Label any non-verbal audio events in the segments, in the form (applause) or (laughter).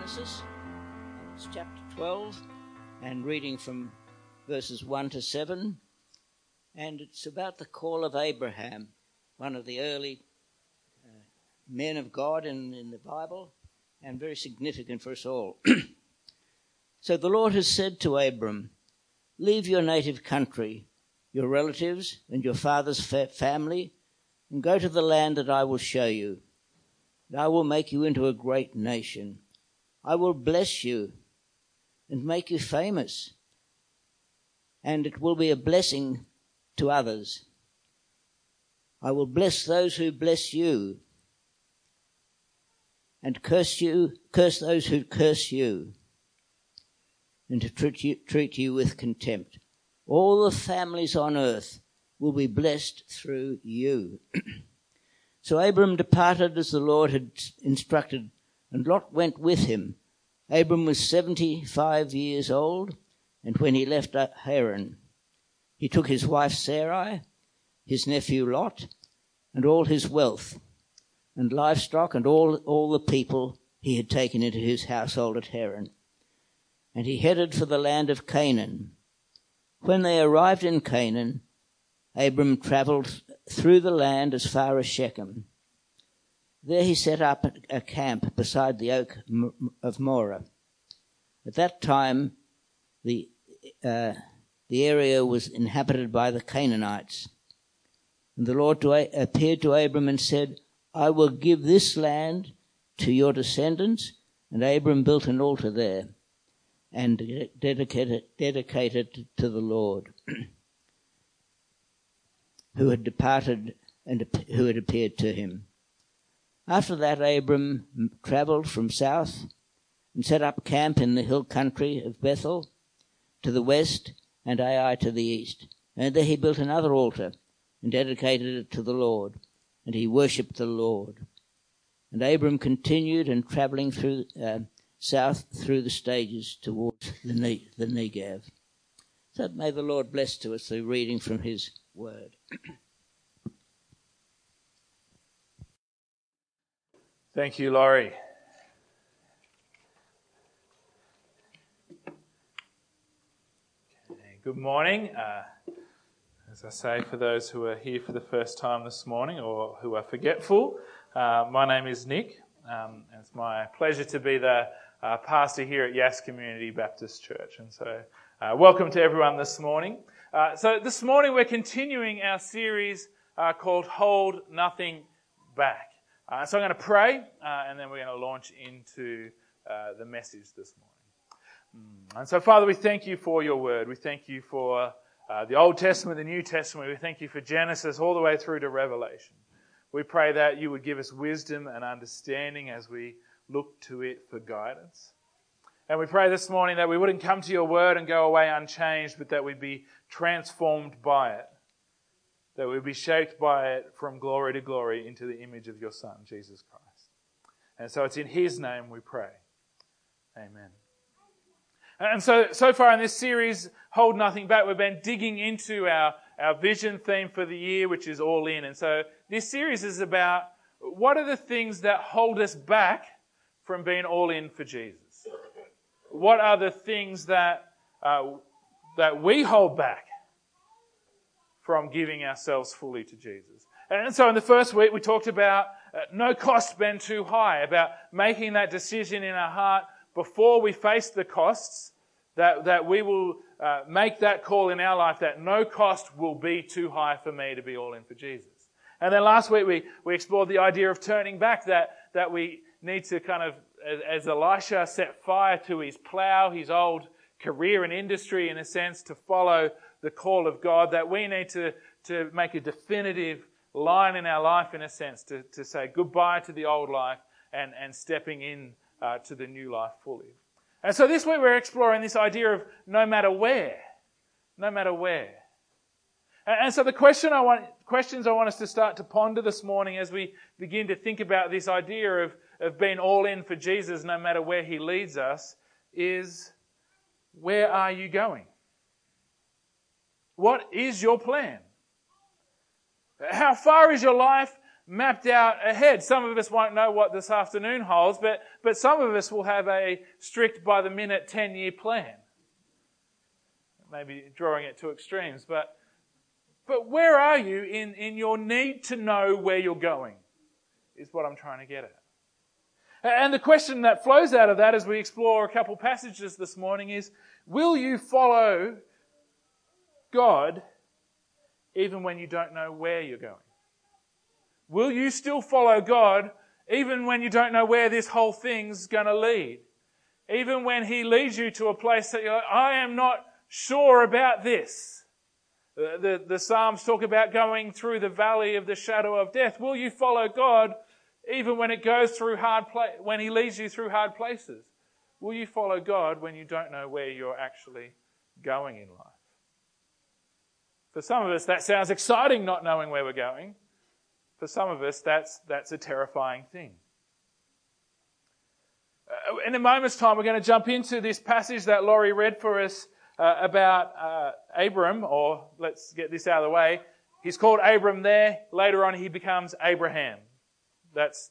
Genesis. It's chapter 12 and reading from verses 1 to 7. And it's about the call of Abraham, one of the early uh, men of God in, in the Bible, and very significant for us all. (clears throat) so the Lord has said to Abram, Leave your native country, your relatives, and your father's fa- family, and go to the land that I will show you. And I will make you into a great nation. I will bless you and make you famous, and it will be a blessing to others. I will bless those who bless you, and curse you, curse those who curse you, and to treat you, treat you with contempt. All the families on earth will be blessed through you. (clears throat) so Abram departed as the Lord had instructed, and Lot went with him. Abram was 75 years old, and when he left uh, Haran, he took his wife Sarai, his nephew Lot, and all his wealth, and livestock, and all, all the people he had taken into his household at Haran. And he headed for the land of Canaan. When they arrived in Canaan, Abram travelled through the land as far as Shechem. There he set up a camp beside the oak of Moreh. At that time, the, uh, the area was inhabited by the Canaanites. And the Lord appeared to Abram and said, I will give this land to your descendants. And Abram built an altar there and dedicated, dedicated to the Lord, (clears throat) who had departed and who had appeared to him. After that, Abram travelled from south and set up camp in the hill country of Bethel to the west and Ai to the east. And there he built another altar and dedicated it to the Lord, and he worshipped the Lord. And Abram continued and travelling through uh, south through the stages towards the, ne- the Negev. So may the Lord bless to us the reading from his word. (clears throat) Thank you, Laurie. Good morning. Uh, as I say, for those who are here for the first time this morning or who are forgetful, uh, my name is Nick. Um, it's my pleasure to be the uh, pastor here at Yass Community Baptist Church. And so, uh, welcome to everyone this morning. Uh, so, this morning we're continuing our series uh, called Hold Nothing Back. Uh, so I'm going to pray, uh, and then we're going to launch into uh, the message this morning. Mm. And so, Father, we thank you for your word. We thank you for uh, the Old Testament, the New Testament. We thank you for Genesis all the way through to Revelation. We pray that you would give us wisdom and understanding as we look to it for guidance. And we pray this morning that we wouldn't come to your word and go away unchanged, but that we'd be transformed by it that we be shaped by it from glory to glory into the image of your Son, Jesus Christ. And so it's in His name we pray. Amen. And so, so far in this series, Hold Nothing Back, we've been digging into our, our vision theme for the year, which is all in. And so this series is about what are the things that hold us back from being all in for Jesus? What are the things that, uh, that we hold back from giving ourselves fully to Jesus. And so in the first week, we talked about uh, no cost been too high, about making that decision in our heart before we face the costs, that, that we will uh, make that call in our life that no cost will be too high for me to be all in for Jesus. And then last week, we, we explored the idea of turning back, that, that we need to kind of, as, as Elisha set fire to his plow, his old career and industry, in a sense, to follow the call of God, that we need to, to make a definitive line in our life, in a sense, to, to say goodbye to the old life and, and stepping in uh, to the new life fully. And so this week we're exploring this idea of no matter where. No matter where. And, and so the question I want, questions I want us to start to ponder this morning as we begin to think about this idea of, of being all in for Jesus no matter where he leads us is where are you going? What is your plan? How far is your life mapped out ahead. Some of us won't know what this afternoon holds, but, but some of us will have a strict by the minute 10 year plan. Maybe drawing it to extremes, but, but where are you in, in your need to know where you're going? Is what I'm trying to get at. And the question that flows out of that as we explore a couple passages this morning is Will you follow God even when you don't know where you're going? Will you still follow God even when you don't know where this whole thing's going to lead? Even when He leads you to a place that you're like, I am not sure about this. The, the, the Psalms talk about going through the valley of the shadow of death. Will you follow God even when it goes through hard pla- when He leads you through hard places? Will you follow God when you don't know where you're actually going in life? For some of us, that sounds exciting not knowing where we're going. For some of us, that's, that's a terrifying thing. Uh, in a moment's time, we're going to jump into this passage that Laurie read for us uh, about uh, Abram, or let's get this out of the way. He's called Abram there. Later on, he becomes Abraham. That's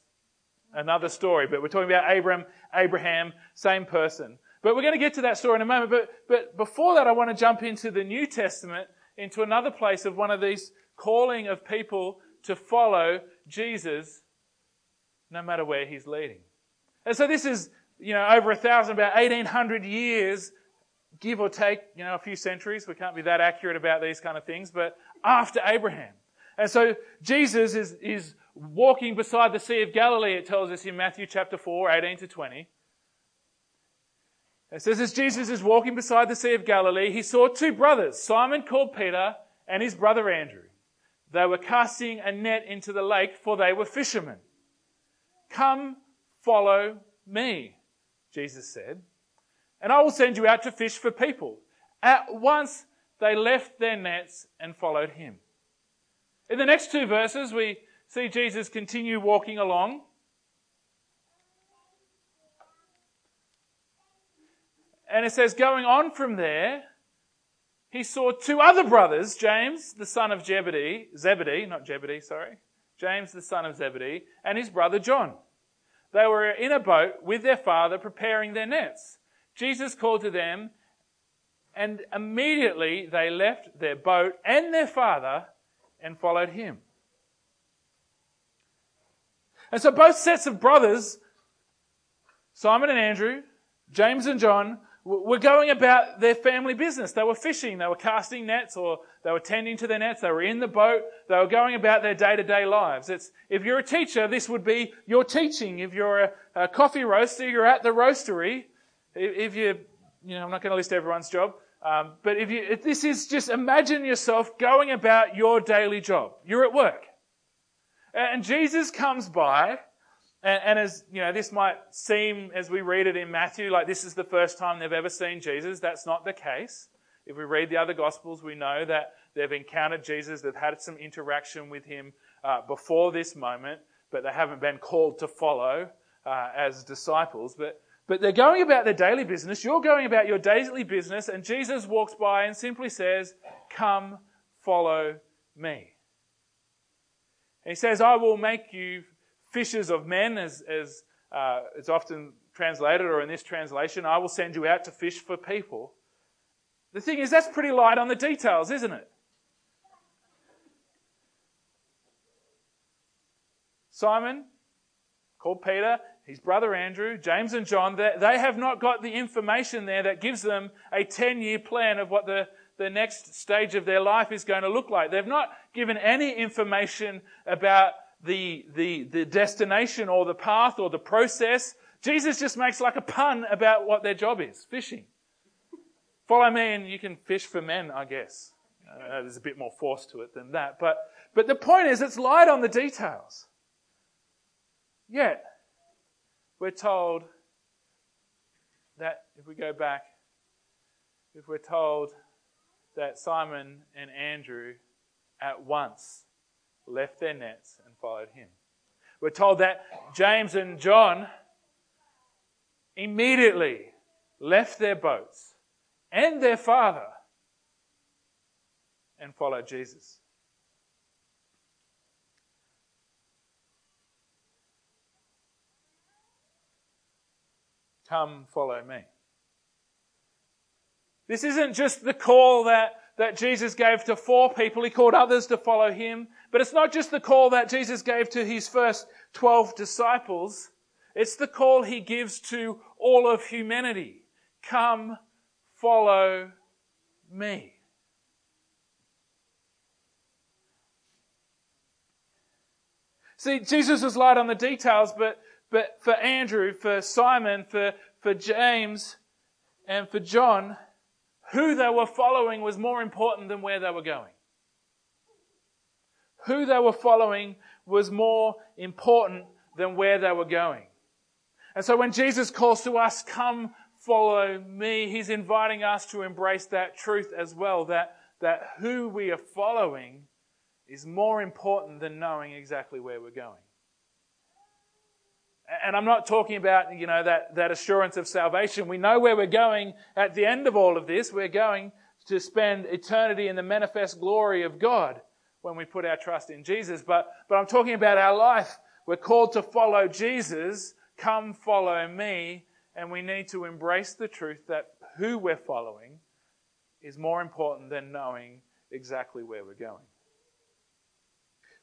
another story, but we're talking about Abram, Abraham, same person. But we're going to get to that story in a moment. But, but before that, I want to jump into the New Testament, into another place of one of these calling of people to follow Jesus no matter where he's leading. And so this is, you know, over a thousand, about 1800 years, give or take, you know, a few centuries. We can't be that accurate about these kind of things, but after Abraham. And so Jesus is, is walking beside the Sea of Galilee, it tells us in Matthew chapter 4, 18 to 20. It says, as Jesus is walking beside the Sea of Galilee, he saw two brothers, Simon called Peter and his brother Andrew. They were casting a net into the lake, for they were fishermen. Come, follow me, Jesus said, and I will send you out to fish for people. At once they left their nets and followed him. In the next two verses, we see Jesus continue walking along. And it says, going on from there, he saw two other brothers, James, the son of Zebedee, Zebedee, not Zebedee, sorry, James, the son of Zebedee, and his brother John. They were in a boat with their father preparing their nets. Jesus called to them, and immediately they left their boat and their father and followed him. And so both sets of brothers, Simon and Andrew, James and John, were going about their family business. They were fishing, they were casting nets, or they were tending to their nets, they were in the boat, they were going about their day to day lives. It's, if you're a teacher, this would be your teaching. If you're a, a coffee roaster, you're at the roastery. If, you, you know, I'm not going to list everyone's job, um, but if you, if this is just imagine yourself going about your daily job. You're at work. And Jesus comes by, and, and, as you know, this might seem as we read it in Matthew like this is the first time they've ever seen Jesus. That's not the case. If we read the other Gospels, we know that they've encountered Jesus, they've had some interaction with him uh, before this moment, but they haven't been called to follow uh, as disciples. But but they're going about their daily business. You're going about your daily business, and Jesus walks by and simply says, "Come, follow me." And he says, "I will make you." Fishers of men, as, as uh, it's often translated, or in this translation, I will send you out to fish for people. The thing is, that's pretty light on the details, isn't it? Simon, called Peter, his brother Andrew, James and John, they have not got the information there that gives them a 10 year plan of what the, the next stage of their life is going to look like. They've not given any information about the, the, the destination or the path or the process. Jesus just makes like a pun about what their job is fishing. Follow me and you can fish for men, I guess. Uh, there's a bit more force to it than that. But, but the point is, it's light on the details. Yet, we're told that if we go back, if we're told that Simon and Andrew at once left their nets followed him. We're told that James and John immediately left their boats and their father and followed Jesus. Come, follow me. This isn't just the call that that Jesus gave to four people. He called others to follow him. But it's not just the call that Jesus gave to his first 12 disciples. It's the call he gives to all of humanity. Come follow me. See, Jesus was light on the details, but, but for Andrew, for Simon, for, for James, and for John, who they were following was more important than where they were going. Who they were following was more important than where they were going. And so when Jesus calls to us, come follow me, he's inviting us to embrace that truth as well, that, that who we are following is more important than knowing exactly where we're going. And I'm not talking about, you know, that, that assurance of salvation. We know where we're going at the end of all of this. We're going to spend eternity in the manifest glory of God when we put our trust in Jesus. But, but I'm talking about our life. We're called to follow Jesus. Come follow me. And we need to embrace the truth that who we're following is more important than knowing exactly where we're going.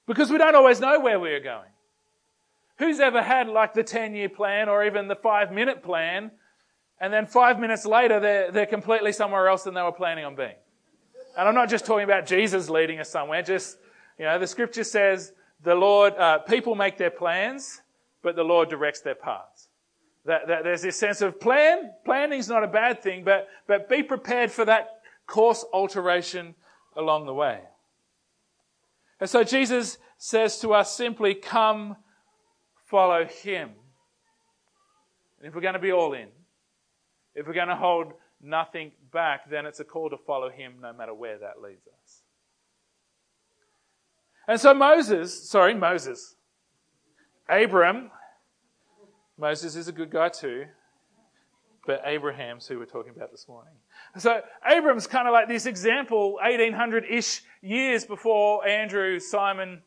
Because we don't always know where we are going. Who's ever had like the 10 year plan or even the five minute plan, and then five minutes later they're, they're completely somewhere else than they were planning on being? And I'm not just talking about Jesus leading us somewhere, just, you know, the scripture says the Lord, uh, people make their plans, but the Lord directs their paths. That, that there's this sense of plan. Planning is not a bad thing, but, but be prepared for that course alteration along the way. And so Jesus says to us simply, come follow him. And if we're going to be all in, if we're going to hold nothing back, then it's a call to follow him no matter where that leads us. And so Moses, sorry, Moses, Abram, Moses is a good guy too, but Abraham's who we're talking about this morning. So Abram's kind of like this example, 1800 ish years before Andrew, Simon,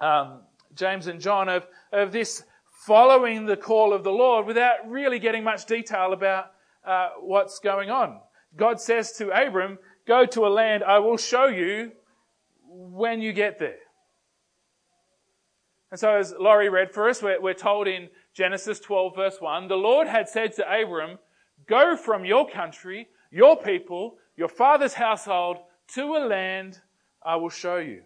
um, James, and John, of, of this following the call of the Lord without really getting much detail about uh, what's going on. God says to Abram, Go to a land I will show you when you get there. And so, as Laurie read for us, we're, we're told in Genesis 12, verse 1 the Lord had said to Abram, Go from your country, your people, your father's household to a land I will show you.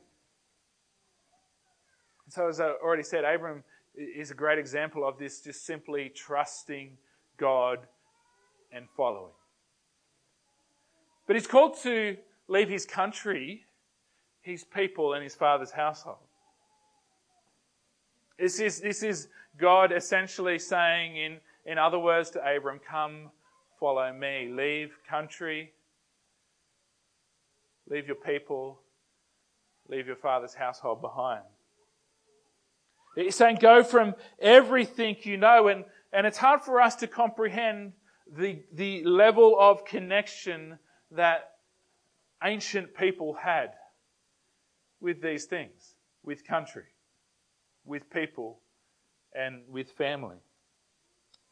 So, as I already said, Abram is a great example of this just simply trusting God and following. But he's called to leave his country, his people, and his father's household. This is, this is God essentially saying, in, in other words, to Abram, Come, follow me. Leave country, leave your people, leave your father's household behind. He's saying, Go from everything you know. And, and it's hard for us to comprehend the, the level of connection that ancient people had with these things, with country, with people, and with family.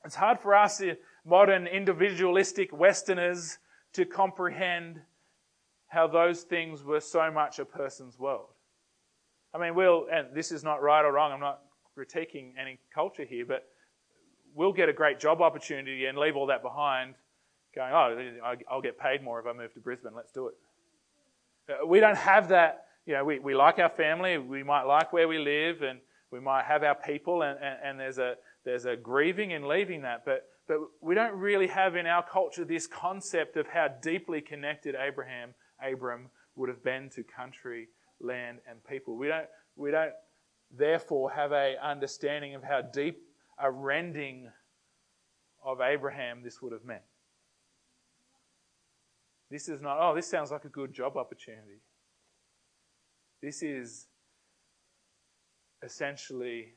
It's hard for us, eh, modern individualistic Westerners, to comprehend how those things were so much a person's world. I mean, we'll, and this is not right or wrong, I'm not critiquing any culture here, but we'll get a great job opportunity and leave all that behind, going, oh, I'll get paid more if I move to Brisbane, let's do it. Uh, we don't have that, you know, we, we like our family, we might like where we live, and we might have our people, and, and, and there's, a, there's a grieving in leaving that, but, but we don't really have in our culture this concept of how deeply connected Abraham, Abram would have been to country, land, and people. We don't, we don't therefore have a understanding of how deep a rending of Abraham this would have meant. This is not, oh, this sounds like a good job opportunity. This is essentially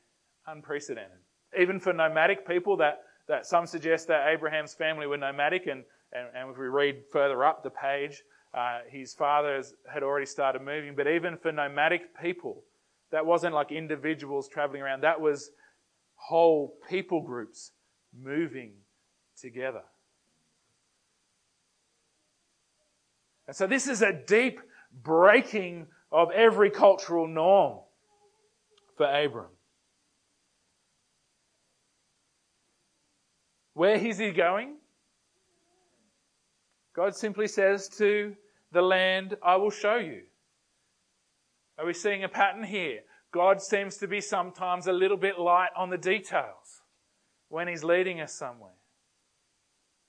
unprecedented. Even for nomadic people, that, that some suggest that Abraham's family were nomadic, and, and, and if we read further up the page, uh, his father had already started moving. But even for nomadic people, that wasn't like individuals traveling around. That was whole people groups moving together. And so this is a deep breaking of every cultural norm for Abram. Where is he going? God simply says to the land, I will show you. Are we seeing a pattern here? God seems to be sometimes a little bit light on the details when He's leading us somewhere.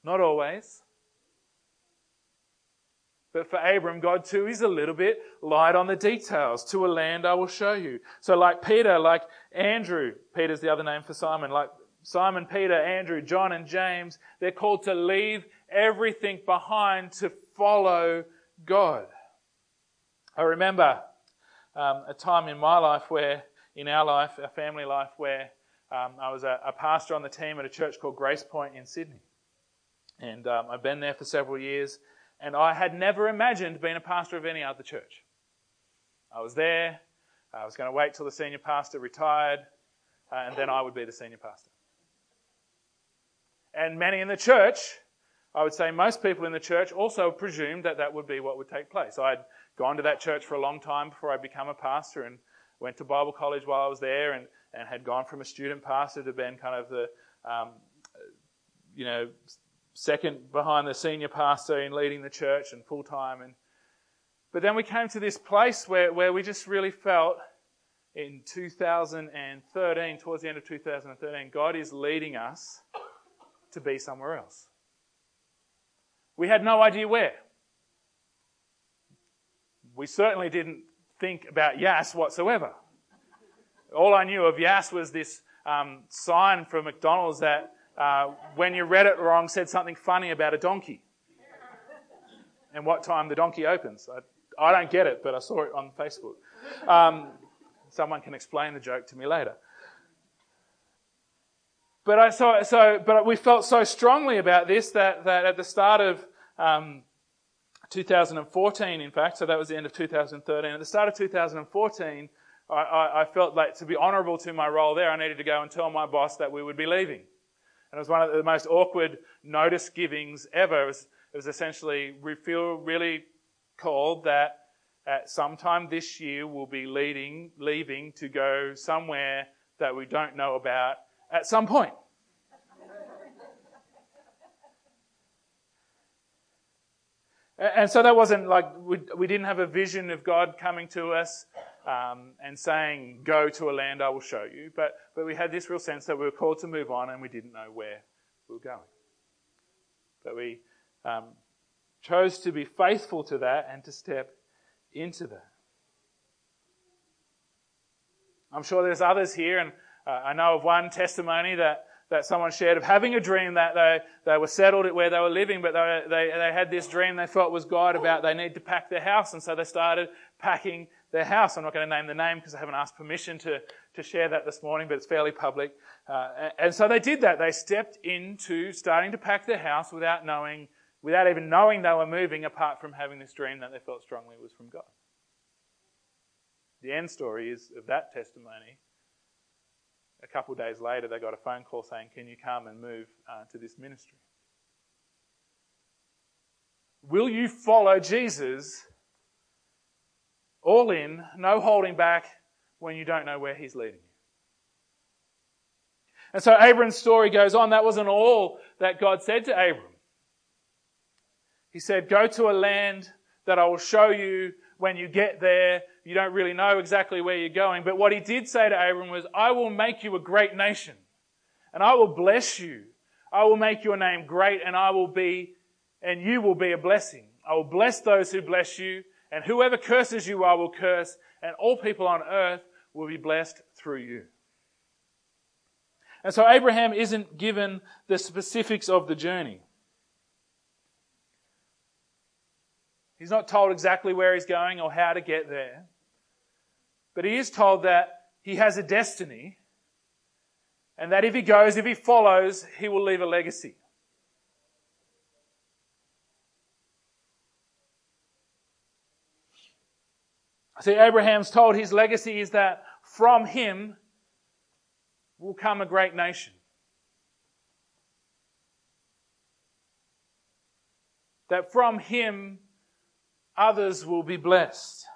Not always. But for Abram, God too is a little bit light on the details. To a land I will show you. So like Peter, like Andrew, Peter's the other name for Simon, like Simon, Peter, Andrew, John, and James, they're called to leave everything behind to follow God. I remember um, a time in my life where, in our life, our family life, where um, I was a, a, pastor on the team at a church called Grace Point in Sydney. And um, I've been there for several years, and I had never imagined being a pastor of any other church. I was there, I was going to wait till the senior pastor retired, uh, and then I would be the senior pastor. And many in the church, I would say most people in the church also presumed that that would be what would take place. I'd gone to that church for a long time before I became a pastor and went to Bible college while I was there and, and had gone from a student pastor to being kind of the, um, you know, second behind the senior pastor in leading the church and full time. And, but then we came to this place where, where we just really felt in 2013, towards the end of 2013, God is leading us to be somewhere else. We had no idea where we certainly didn't think about Yass whatsoever. All I knew of Yass was this um, sign from McDonald's that uh, when you read it wrong said something funny about a donkey and what time the donkey opens. I, I don't get it, but I saw it on Facebook. Um, someone can explain the joke to me later. But I saw, so, but we felt so strongly about this that, that at the start of um, 2014, in fact, so that was the end of 2013. At the start of 2014, I, I, I felt like to be honourable to my role there, I needed to go and tell my boss that we would be leaving. And it was one of the most awkward notice givings ever. It was, it was essentially, we feel really called that at some time this year we'll be leading, leaving to go somewhere that we don't know about at some point. And so that wasn't like we, we didn't have a vision of God coming to us um, and saying, Go to a land I will show you. But, but we had this real sense that we were called to move on and we didn't know where we were going. But we um, chose to be faithful to that and to step into that. I'm sure there's others here, and uh, I know of one testimony that that someone shared of having a dream that they, they were settled at where they were living, but they, they, they had this dream they felt was God about they need to pack their house, and so they started packing their house. I'm not going to name the name because I haven't asked permission to, to share that this morning, but it's fairly public. Uh, and so they did that. They stepped into starting to pack their house without knowing, without even knowing they were moving, apart from having this dream that they felt strongly was from God. The end story is of that testimony a couple of days later, they got a phone call saying, Can you come and move uh, to this ministry? Will you follow Jesus all in, no holding back, when you don't know where he's leading you? And so Abram's story goes on. That wasn't all that God said to Abram. He said, Go to a land that I will show you when you get there you don't really know exactly where you're going. But what he did say to Abram was, I will make you a great nation, and I will bless you. I will make your name great, and I will be, and you will be a blessing. I will bless those who bless you, and whoever curses you, I will curse, and all people on earth will be blessed through you. And so Abraham isn't given the specifics of the journey. He's not told exactly where he's going or how to get there. But he is told that he has a destiny and that if he goes, if he follows, he will leave a legacy. See, Abraham's told his legacy is that from him will come a great nation. that from him others will be blessed.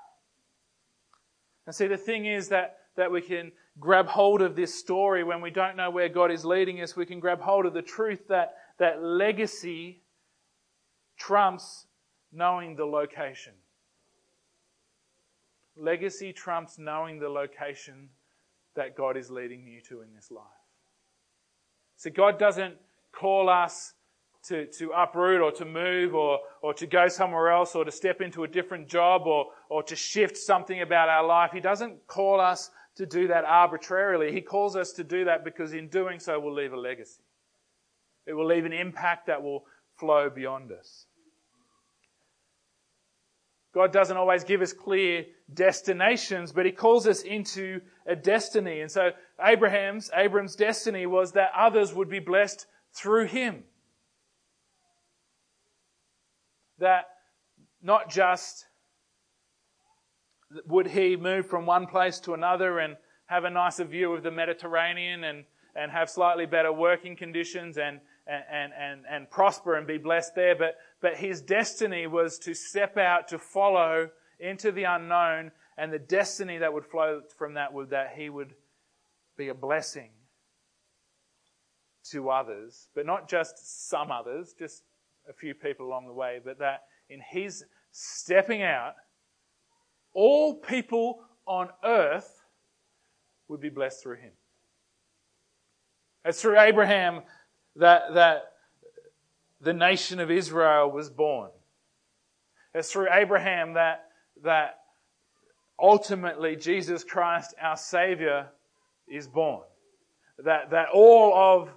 And see, the thing is that, that we can grab hold of this story when we don't know where God is leading us. We can grab hold of the truth that, that legacy trumps knowing the location. Legacy trumps knowing the location that God is leading you to in this life. So God doesn't call us to, to uproot or to move or, or to go somewhere else or to step into a different job or, or to shift something about our life. He doesn't call us to do that arbitrarily. He calls us to do that because in doing so we'll leave a legacy. It will leave an impact that will flow beyond us. God doesn't always give us clear destinations, but He calls us into a destiny. And so Abraham's, Abram's destiny was that others would be blessed through him. That not just would he move from one place to another and have a nicer view of the Mediterranean and, and have slightly better working conditions and, and, and, and prosper and be blessed there, but, but his destiny was to step out to follow into the unknown, and the destiny that would flow from that was that he would be a blessing to others, but not just some others, just a few people along the way, but that in his stepping out, all people on earth would be blessed through him. It's through Abraham that, that the nation of Israel was born. It's through Abraham that, that ultimately Jesus Christ, our Savior, is born. That, that all of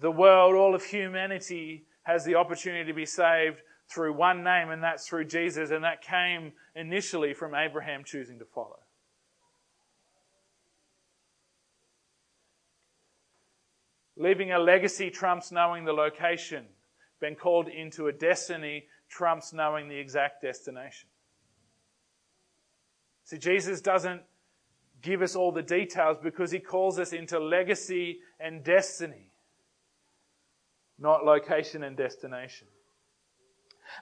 the world, all of humanity has the opportunity to be saved through one name, and that's through Jesus, and that came initially from Abraham choosing to follow. Leaving a legacy trumps knowing the location. Being called into a destiny trumps knowing the exact destination. See, Jesus doesn't give us all the details because he calls us into legacy and destiny not location and destination.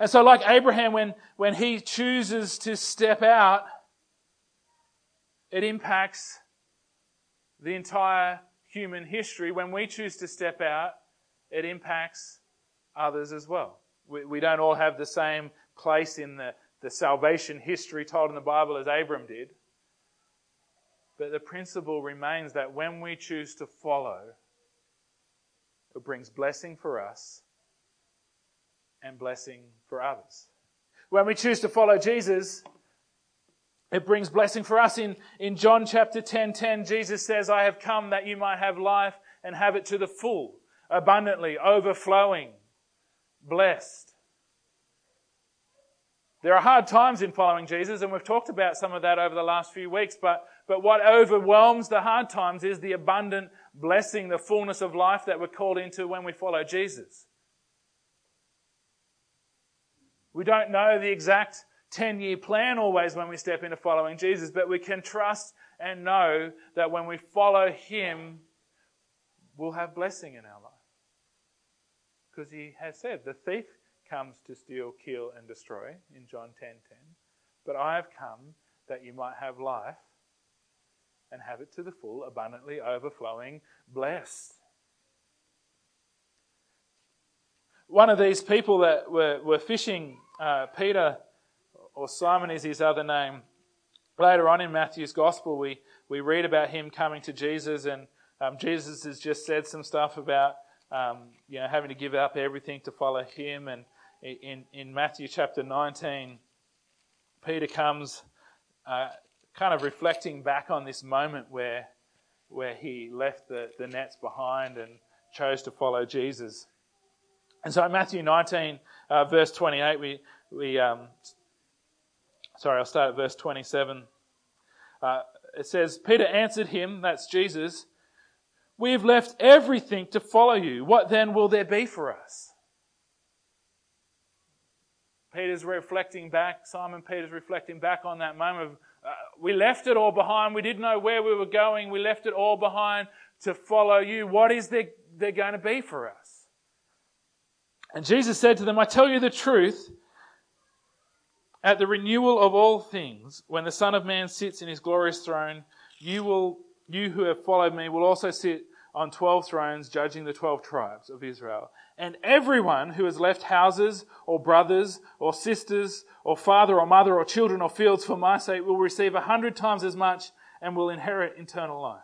And so, like Abraham, when, when he chooses to step out, it impacts the entire human history. When we choose to step out, it impacts others as well. We, we don't all have the same place in the, the salvation history told in the Bible as Abram did. But the principle remains that when we choose to follow, brings blessing for us and blessing for others. When we choose to follow Jesus, it brings blessing for us. In, in John chapter 10, 10, Jesus says, I have come that you might have life and have it to the full, abundantly, overflowing, blessed. There are hard times in following Jesus, and we've talked about some of that over the last few weeks, but, but what overwhelms the hard times is the abundant blessing, the fullness of life that we're called into when we follow Jesus. We don't know the exact 10 year plan always when we step into following Jesus, but we can trust and know that when we follow Him, we'll have blessing in our life. Because He has said, the thief comes to steal, kill, and destroy in John 10 10. But I have come that you might have life and have it to the full, abundantly overflowing, blessed. One of these people that were, were fishing, uh, Peter, or Simon is his other name, later on in Matthew's Gospel, we, we read about him coming to Jesus, and um, Jesus has just said some stuff about um, you know having to give up everything to follow him. And in, in Matthew chapter 19, Peter comes uh, kind of reflecting back on this moment where, where he left the, the nets behind and chose to follow Jesus. And so in Matthew 19, uh, verse 28, we, we um, sorry, I'll start at verse 27. Uh, it says, Peter answered him, that's Jesus, we have left everything to follow you. What then will there be for us? Peter's reflecting back, Simon Peter's reflecting back on that moment of uh, we left it all behind. We didn't know where we were going. We left it all behind to follow you. What is there, there going to be for us? And Jesus said to them, I tell you the truth. At the renewal of all things, when the Son of Man sits in his glorious throne, you will, you who have followed me will also sit on 12 thrones judging the 12 tribes of Israel. And everyone who has left houses or brothers or sisters or father or mother or children or fields for my sake will receive a hundred times as much and will inherit eternal life.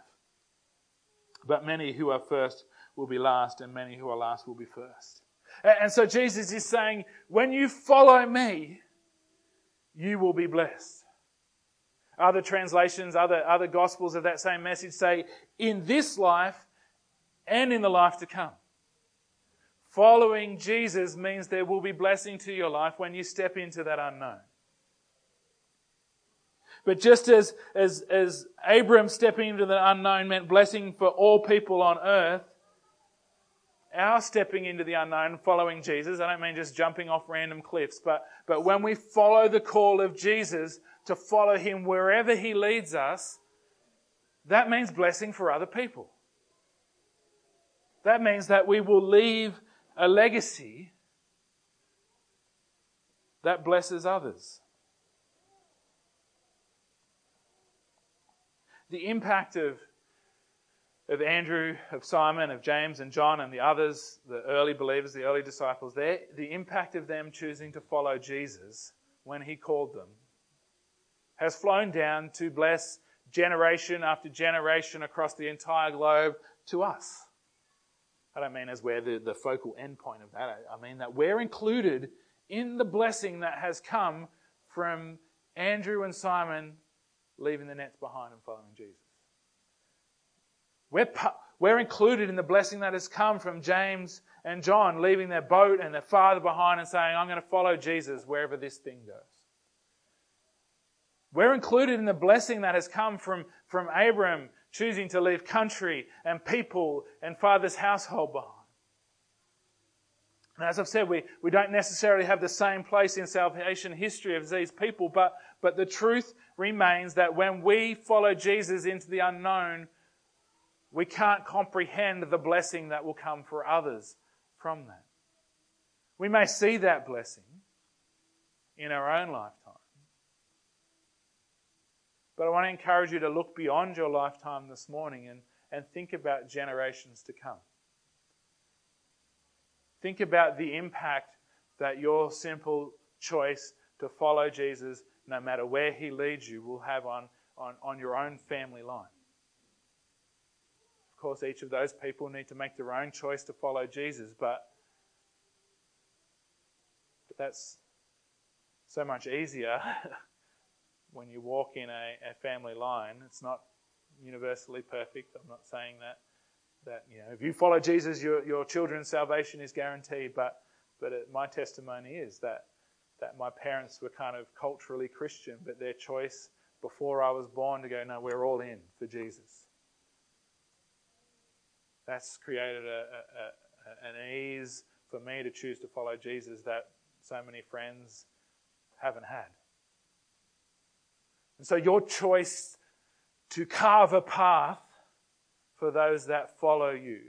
But many who are first will be last and many who are last will be first. And so Jesus is saying, when you follow me, you will be blessed. Other translations, other, other gospels of that same message say, in this life and in the life to come. Following Jesus means there will be blessing to your life when you step into that unknown. But just as, as, as Abram stepping into the unknown meant blessing for all people on earth, our stepping into the unknown, following Jesus, I don't mean just jumping off random cliffs, but, but when we follow the call of Jesus to follow him wherever he leads us, that means blessing for other people. That means that we will leave a legacy that blesses others. The impact of, of Andrew, of Simon, of James and John and the others, the early believers, the early disciples, there, the impact of them choosing to follow Jesus when he called them has flown down to bless generation after generation across the entire globe to us. I don't mean as we're the, the focal endpoint of that. I mean that we're included in the blessing that has come from Andrew and Simon leaving the nets behind and following Jesus. We're, we're included in the blessing that has come from James and John leaving their boat and their father behind and saying, I'm going to follow Jesus wherever this thing goes. We're included in the blessing that has come from, from Abram choosing to leave country and people and father's household behind. And as I've said, we, we don't necessarily have the same place in salvation history as these people, but, but the truth remains that when we follow Jesus into the unknown, we can't comprehend the blessing that will come for others from that. We may see that blessing in our own lifetime. But I want to encourage you to look beyond your lifetime this morning and, and think about generations to come. Think about the impact that your simple choice to follow Jesus, no matter where he leads you, will have on, on, on your own family line. Of course, each of those people need to make their own choice to follow Jesus, but, but that's so much easier (laughs) when you walk in a, a family line, it's not universally perfect. I'm not saying that that you know if you follow Jesus, your your children's salvation is guaranteed. But but it, my testimony is that that my parents were kind of culturally Christian, but their choice before I was born to go, no, we're all in for Jesus. That's created a, a, a, an ease for me to choose to follow Jesus that so many friends haven't had. And so your choice to carve a path for those that follow you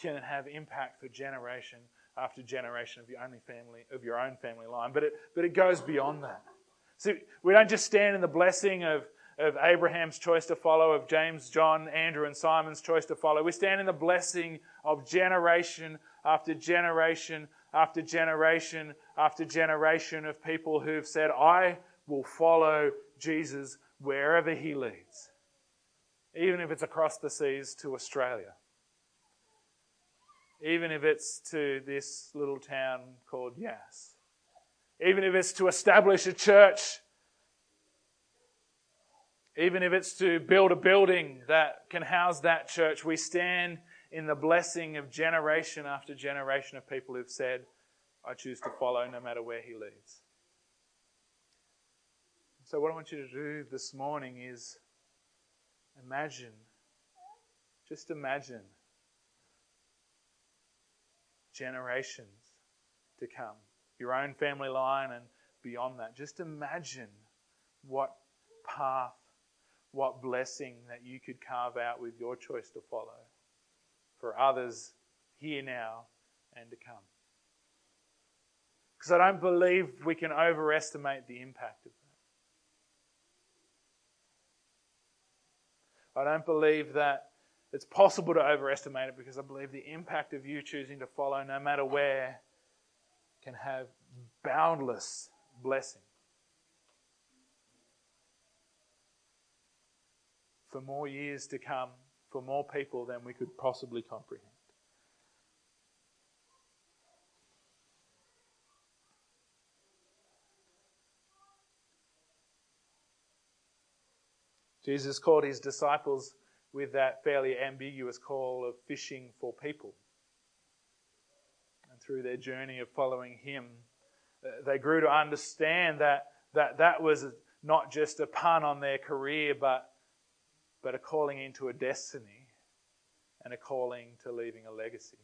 can have impact for generation after generation of your only family of your own family line. But it but it goes beyond that. See, we don't just stand in the blessing of, of Abraham's choice to follow, of James, John, Andrew, and Simon's choice to follow. We stand in the blessing of generation after generation after generation after generation of people who've said, I will follow Jesus wherever he leads, even if it's across the seas to Australia, even if it's to this little town called Yass, even if it's to establish a church, even if it's to build a building that can house that church, we stand in the blessing of generation after generation of people who've said, I choose to follow no matter where he leads. So, what I want you to do this morning is imagine, just imagine generations to come, your own family line and beyond that. Just imagine what path, what blessing that you could carve out with your choice to follow for others here now and to come. Because I don't believe we can overestimate the impact of that. I don't believe that it's possible to overestimate it because I believe the impact of you choosing to follow, no matter where, can have boundless blessing. For more years to come, for more people than we could possibly comprehend. Jesus called his disciples with that fairly ambiguous call of fishing for people. And through their journey of following him, uh, they grew to understand that that, that was not just a pun on their career, but, but a calling into a destiny and a calling to leaving a legacy.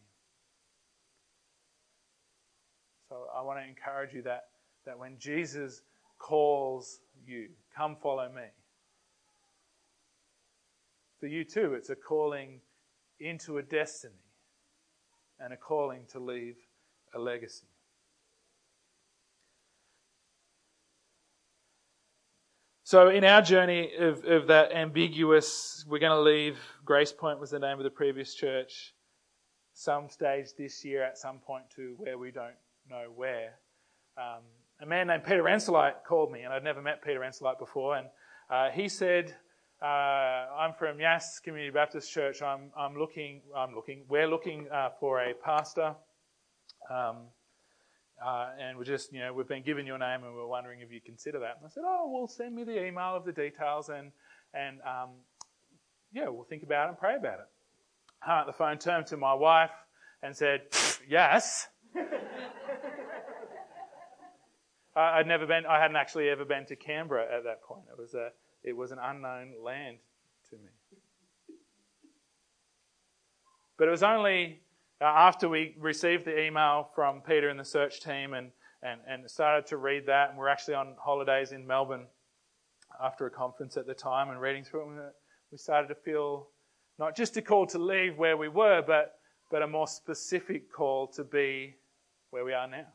So I want to encourage you that, that when Jesus calls you, come follow me, for you too, it's a calling into a destiny and a calling to leave a legacy. So, in our journey of, of that ambiguous, we're going to leave, Grace Point was the name of the previous church, some stage this year at some point to where we don't know where. Um, a man named Peter Enselite called me, and I'd never met Peter Enselite before, and uh, he said, uh, I'm from Yass Community Baptist Church. I'm, I'm looking, I'm looking, we're looking uh, for a pastor. Um, uh, and we're just, you know, we've been given your name and we're wondering if you consider that. And I said, oh, well, send me the email of the details and, and um, yeah, we'll think about it and pray about it. Up the phone, turned to my wife and said, yes. (laughs) I'd never been, I hadn't actually ever been to Canberra at that point. It was a, it was an unknown land to me. But it was only uh, after we received the email from Peter and the search team and, and, and started to read that, and we're actually on holidays in Melbourne after a conference at the time and reading through it, we started to feel not just a call to leave where we were, but, but a more specific call to be where we are now.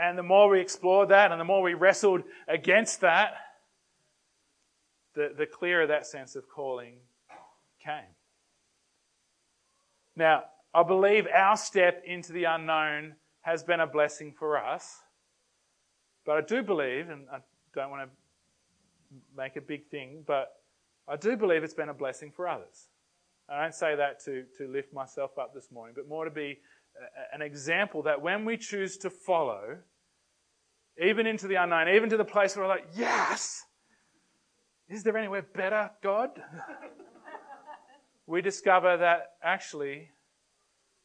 And the more we explored that and the more we wrestled against that, the, the clearer that sense of calling came. Now, I believe our step into the unknown has been a blessing for us. But I do believe, and I don't want to make a big thing, but I do believe it's been a blessing for others. I don't say that to, to lift myself up this morning, but more to be an example that when we choose to follow, even into the unknown, even to the place where we're like, yes, is there anywhere better, God? we discover that actually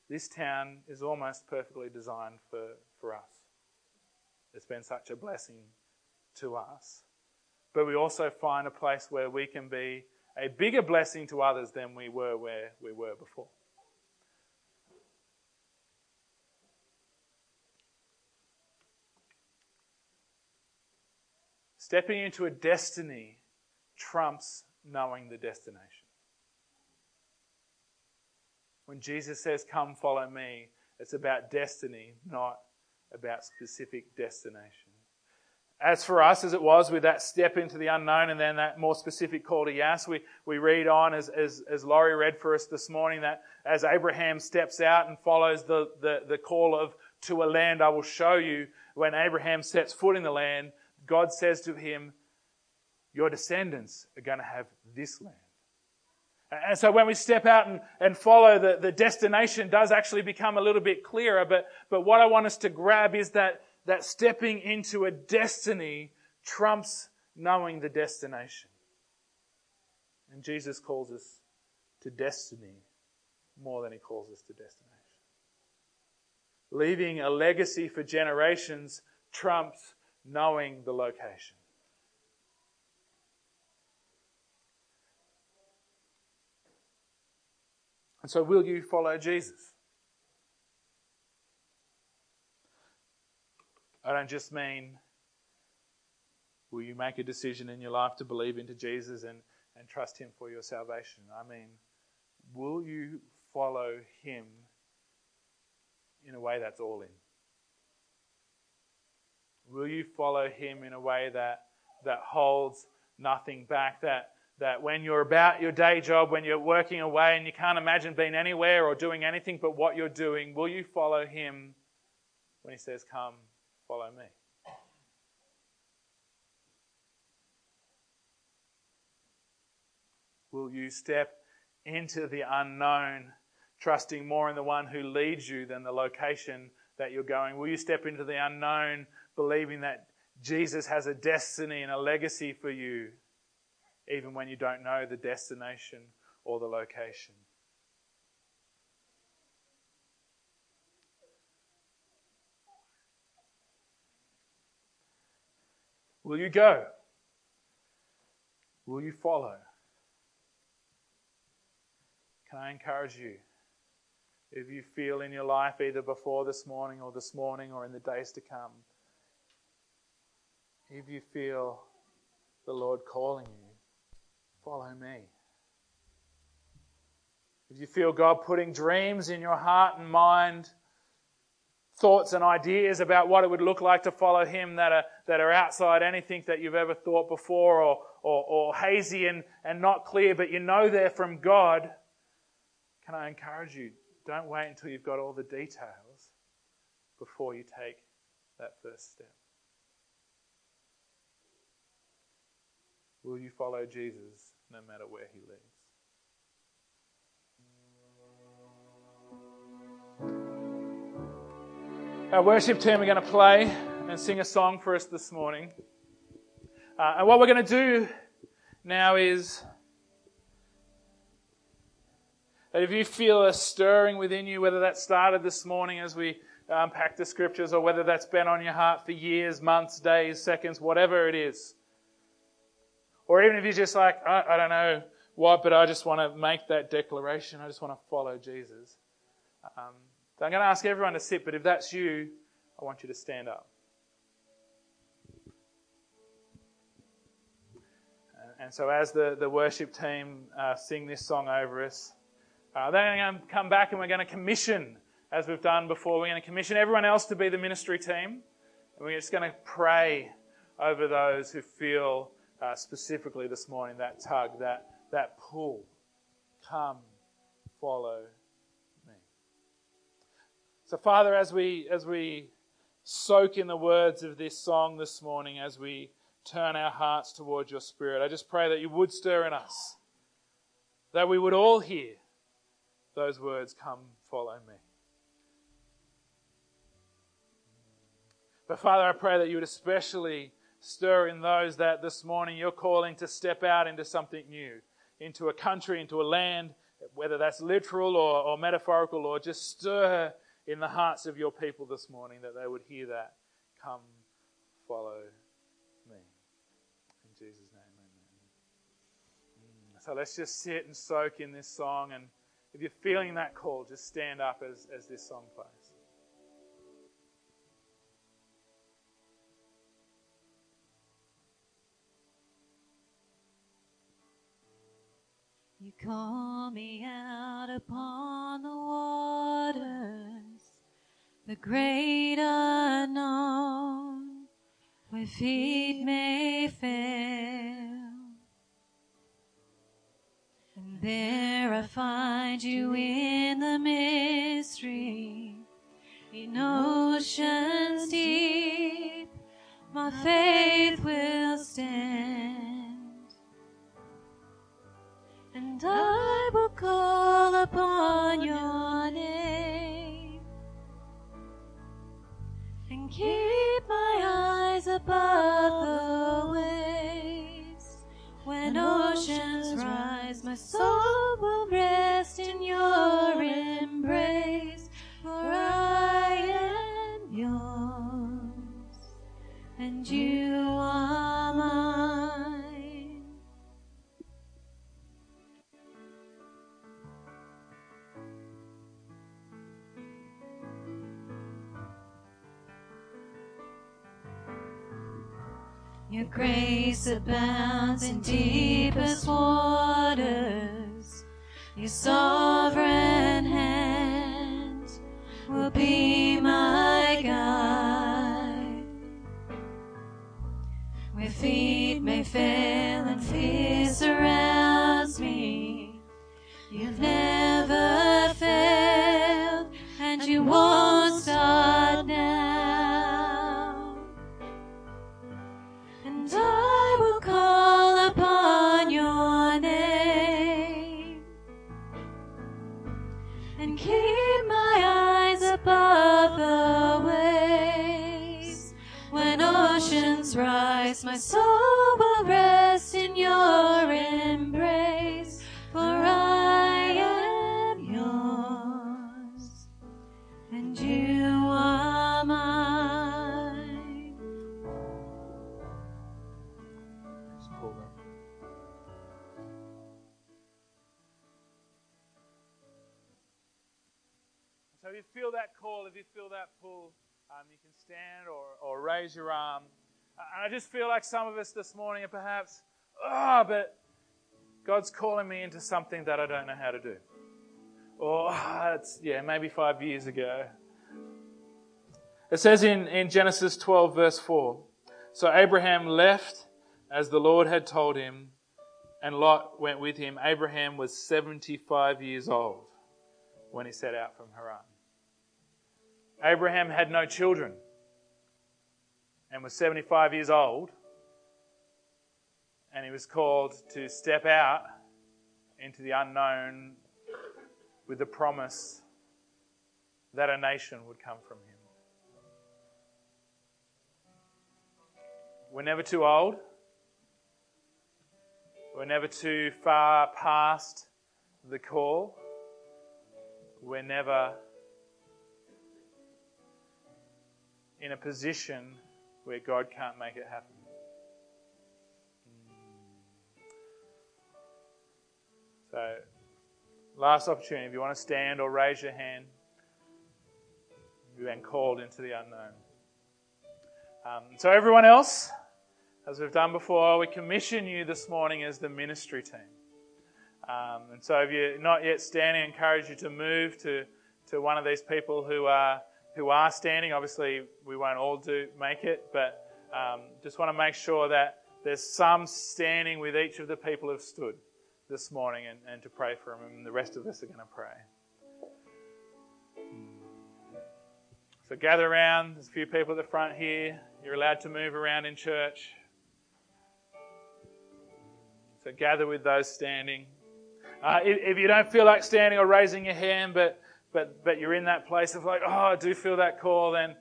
this town is almost perfectly designed for, for us. It's been such a blessing to us. But we also find a place where we can be a bigger blessing to others than we were where we were before. Stepping into a destiny trumps knowing the destination. When Jesus says, Come follow me, it's about destiny, not about specific destination. As for us, as it was with that step into the unknown and then that more specific call to Yass, we, we read on as, as, as Laurie read for us this morning that as Abraham steps out and follows the, the, the call of to a land I will show you, when Abraham sets foot in the land, God says to him, your descendants are going to have this land. And so when we step out and, and follow the, the destination does actually become a little bit clearer. But, but what I want us to grab is that, that stepping into a destiny trumps knowing the destination. And Jesus calls us to destiny more than he calls us to destination. Leaving a legacy for generations trumps knowing the location. And so, will you follow Jesus? I don't just mean will you make a decision in your life to believe into Jesus and, and trust Him for your salvation. I mean, will you follow Him in a way that's all in? Will you follow him in a way that, that holds nothing back? That, that when you're about your day job, when you're working away and you can't imagine being anywhere or doing anything but what you're doing, will you follow him when he says, Come, follow me? Will you step into the unknown, trusting more in the one who leads you than the location that you're going? Will you step into the unknown, believing that Jesus has a destiny and a legacy for you, even when you don't know the destination or the location? Will you go? Will you follow? Can I encourage you? If you feel in your life, either before this morning or this morning or in the days to come, if you feel the Lord calling you, follow me. If you feel God putting dreams in your heart and mind, thoughts and ideas about what it would look like to follow Him that are, that are outside anything that you've ever thought before or, or, or hazy and, and not clear, but you know they're from God, can I encourage you? Don't wait until you've got all the details before you take that first step. Will you follow Jesus no matter where he leads? Our worship team are going to play and sing a song for us this morning. Uh, and what we're going to do now is that if you feel a stirring within you, whether that started this morning as we unpack the scriptures or whether that's been on your heart for years, months, days, seconds, whatever it is, or even if you're just like, I, I don't know what, but I just want to make that declaration, I just want to follow Jesus. Um, so I'm going to ask everyone to sit, but if that's you, I want you to stand up. And so, as the, the worship team uh, sing this song over us, uh, then we're going to come back and we're going to commission, as we've done before, we're going to commission everyone else to be the ministry team. And we're just going to pray over those who feel uh, specifically this morning that tug, that, that pull. Come, follow me. So, Father, as we, as we soak in the words of this song this morning, as we turn our hearts towards your Spirit, I just pray that you would stir in us, that we would all hear those words, Come, follow me. But Father, I pray that you would especially stir in those that this morning you're calling to step out into something new, into a country, into a land, whether that's literal or, or metaphorical, or just stir in the hearts of your people this morning that they would hear that. Come, follow me. In Jesus' name, amen. Mm, so let's just sit and soak in this song and if you're feeling that call, just stand up as, as this song plays. You call me out upon the waters, the great unknown, where feet may fail. And there I find you in the mystery, in oceans deep, my faith will stand. And I will call upon your name. And keep my eyes above the waves. When oceans rise my soul will rest in your embrace, grace abounds in deepest waters. Your sovereign raise your arm. Uh, And I just feel like some of us this morning are perhaps, ah, but God's calling me into something that I don't know how to do. Or, ah, it's, yeah, maybe five years ago. It says in, in Genesis 12, verse 4 So Abraham left as the Lord had told him, and Lot went with him. Abraham was 75 years old when he set out from Haran. Abraham had no children and was 75 years old, and he was called to step out into the unknown with the promise that a nation would come from him. We're never too old. We're never too far past the call. We're never in a position where God can't make it happen. So, last opportunity. If you want to stand or raise your hand, you've been called into the unknown. Um, so, everyone else, as we've done before, we commission you this morning as the ministry team. Um, and so, if you're not yet standing, I encourage you to move to, to one of these people who are who are standing. Obviously, we won't all do make it, but um, just want to make sure that there's some standing with each of the people who've stood this morning and, and to pray for them, and the rest of us are going to pray. So gather around. There's a few people at the front here. You're allowed to move around in church. So gather with those standing. Uh, if, if you don't feel like standing or raising your hand, but but but you're in that place of like, oh, I do feel that call, then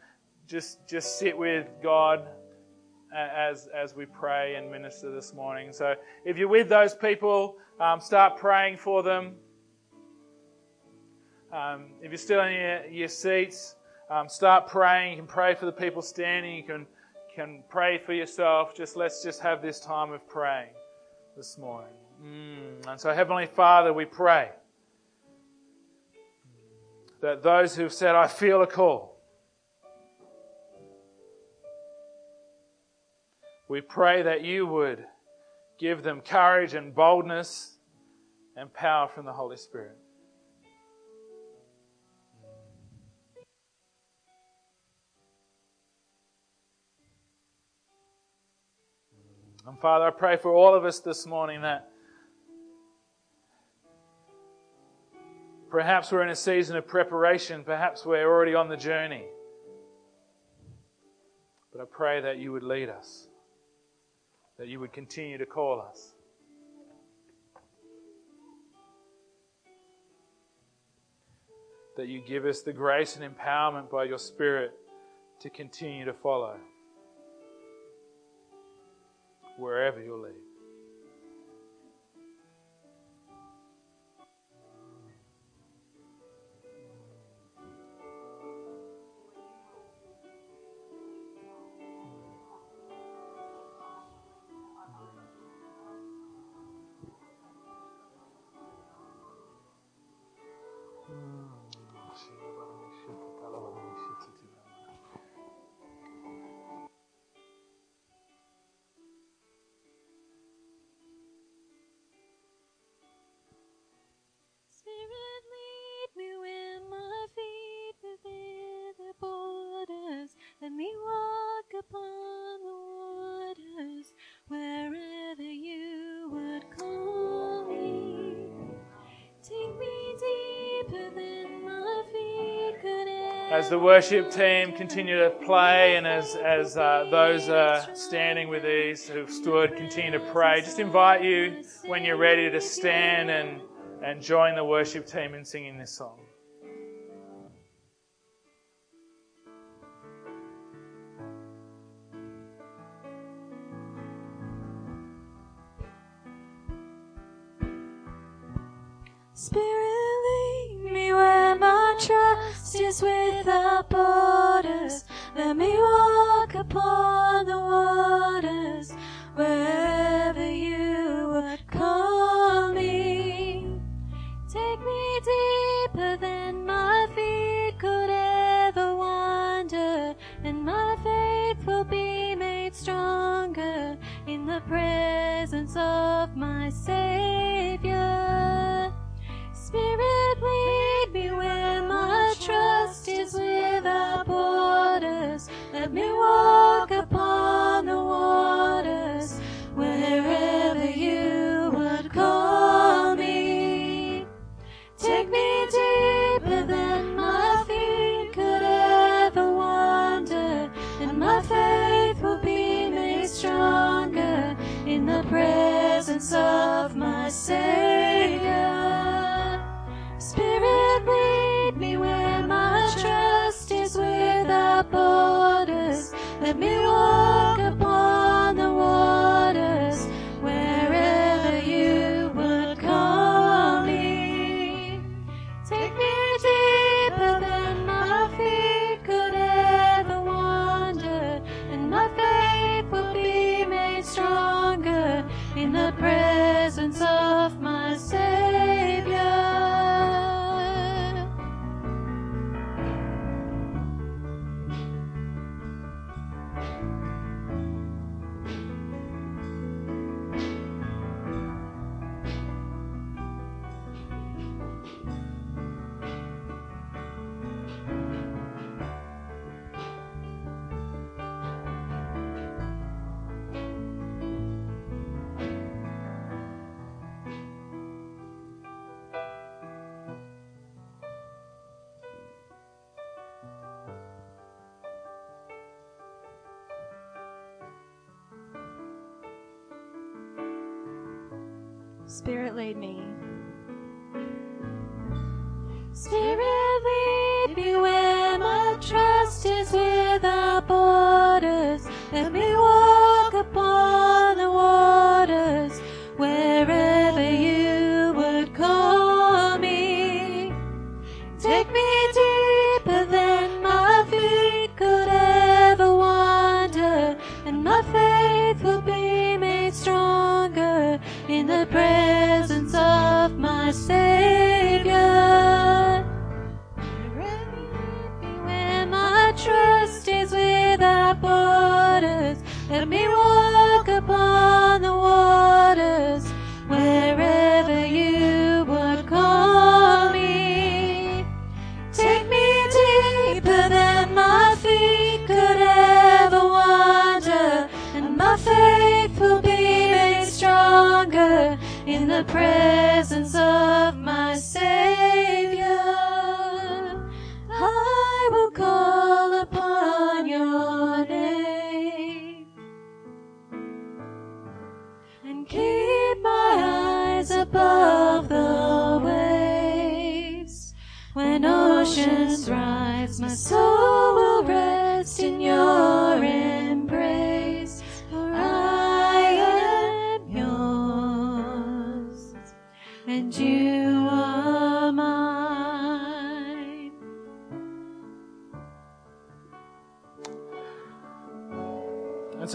just just sit with God as as we pray and minister this morning. So if you're with those people, um, start praying for them. Um, if you're still in your, your seats, um, start praying. You can pray for the people standing. You can can pray for yourself. Just let's just have this time of praying this morning. Mm. And so, Heavenly Father, we pray that those who've said, I feel a call, we pray that you would give them courage and boldness and power from the Holy Spirit. And Father, I pray for all of us this morning that perhaps we're in a season of preparation, perhaps we're already on the journey. But I pray that you would lead us, that you would continue to call us. That you give us the grace and empowerment by your Spirit to continue to follow wherever you lead. as the worship team continue to play and as, as uh, those standing with these who've stood continue to pray, just invite you when you're ready to stand and, and join the worship team in singing this song. Spirit led me.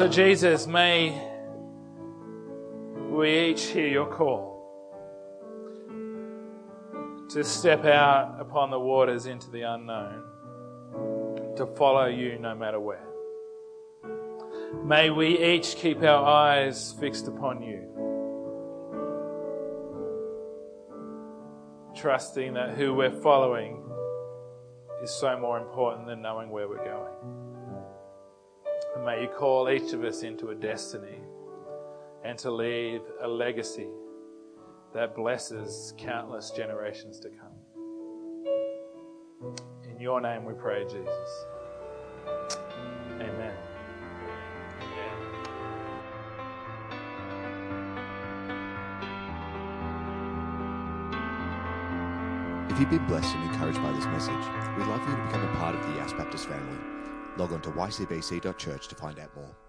So, Jesus, may we each hear your call to step out upon the waters into the unknown, to follow you no matter where. May we each keep our eyes fixed upon you, trusting that who we're following is so more important than knowing where we're going. And may you call each of us into a destiny and to leave a legacy that blesses countless generations to come. In your name we pray, Jesus. Amen. If you've been blessed and encouraged by this message, we'd love for you to become a part of the Yass Baptist family. Log on to ycbc.church to find out more.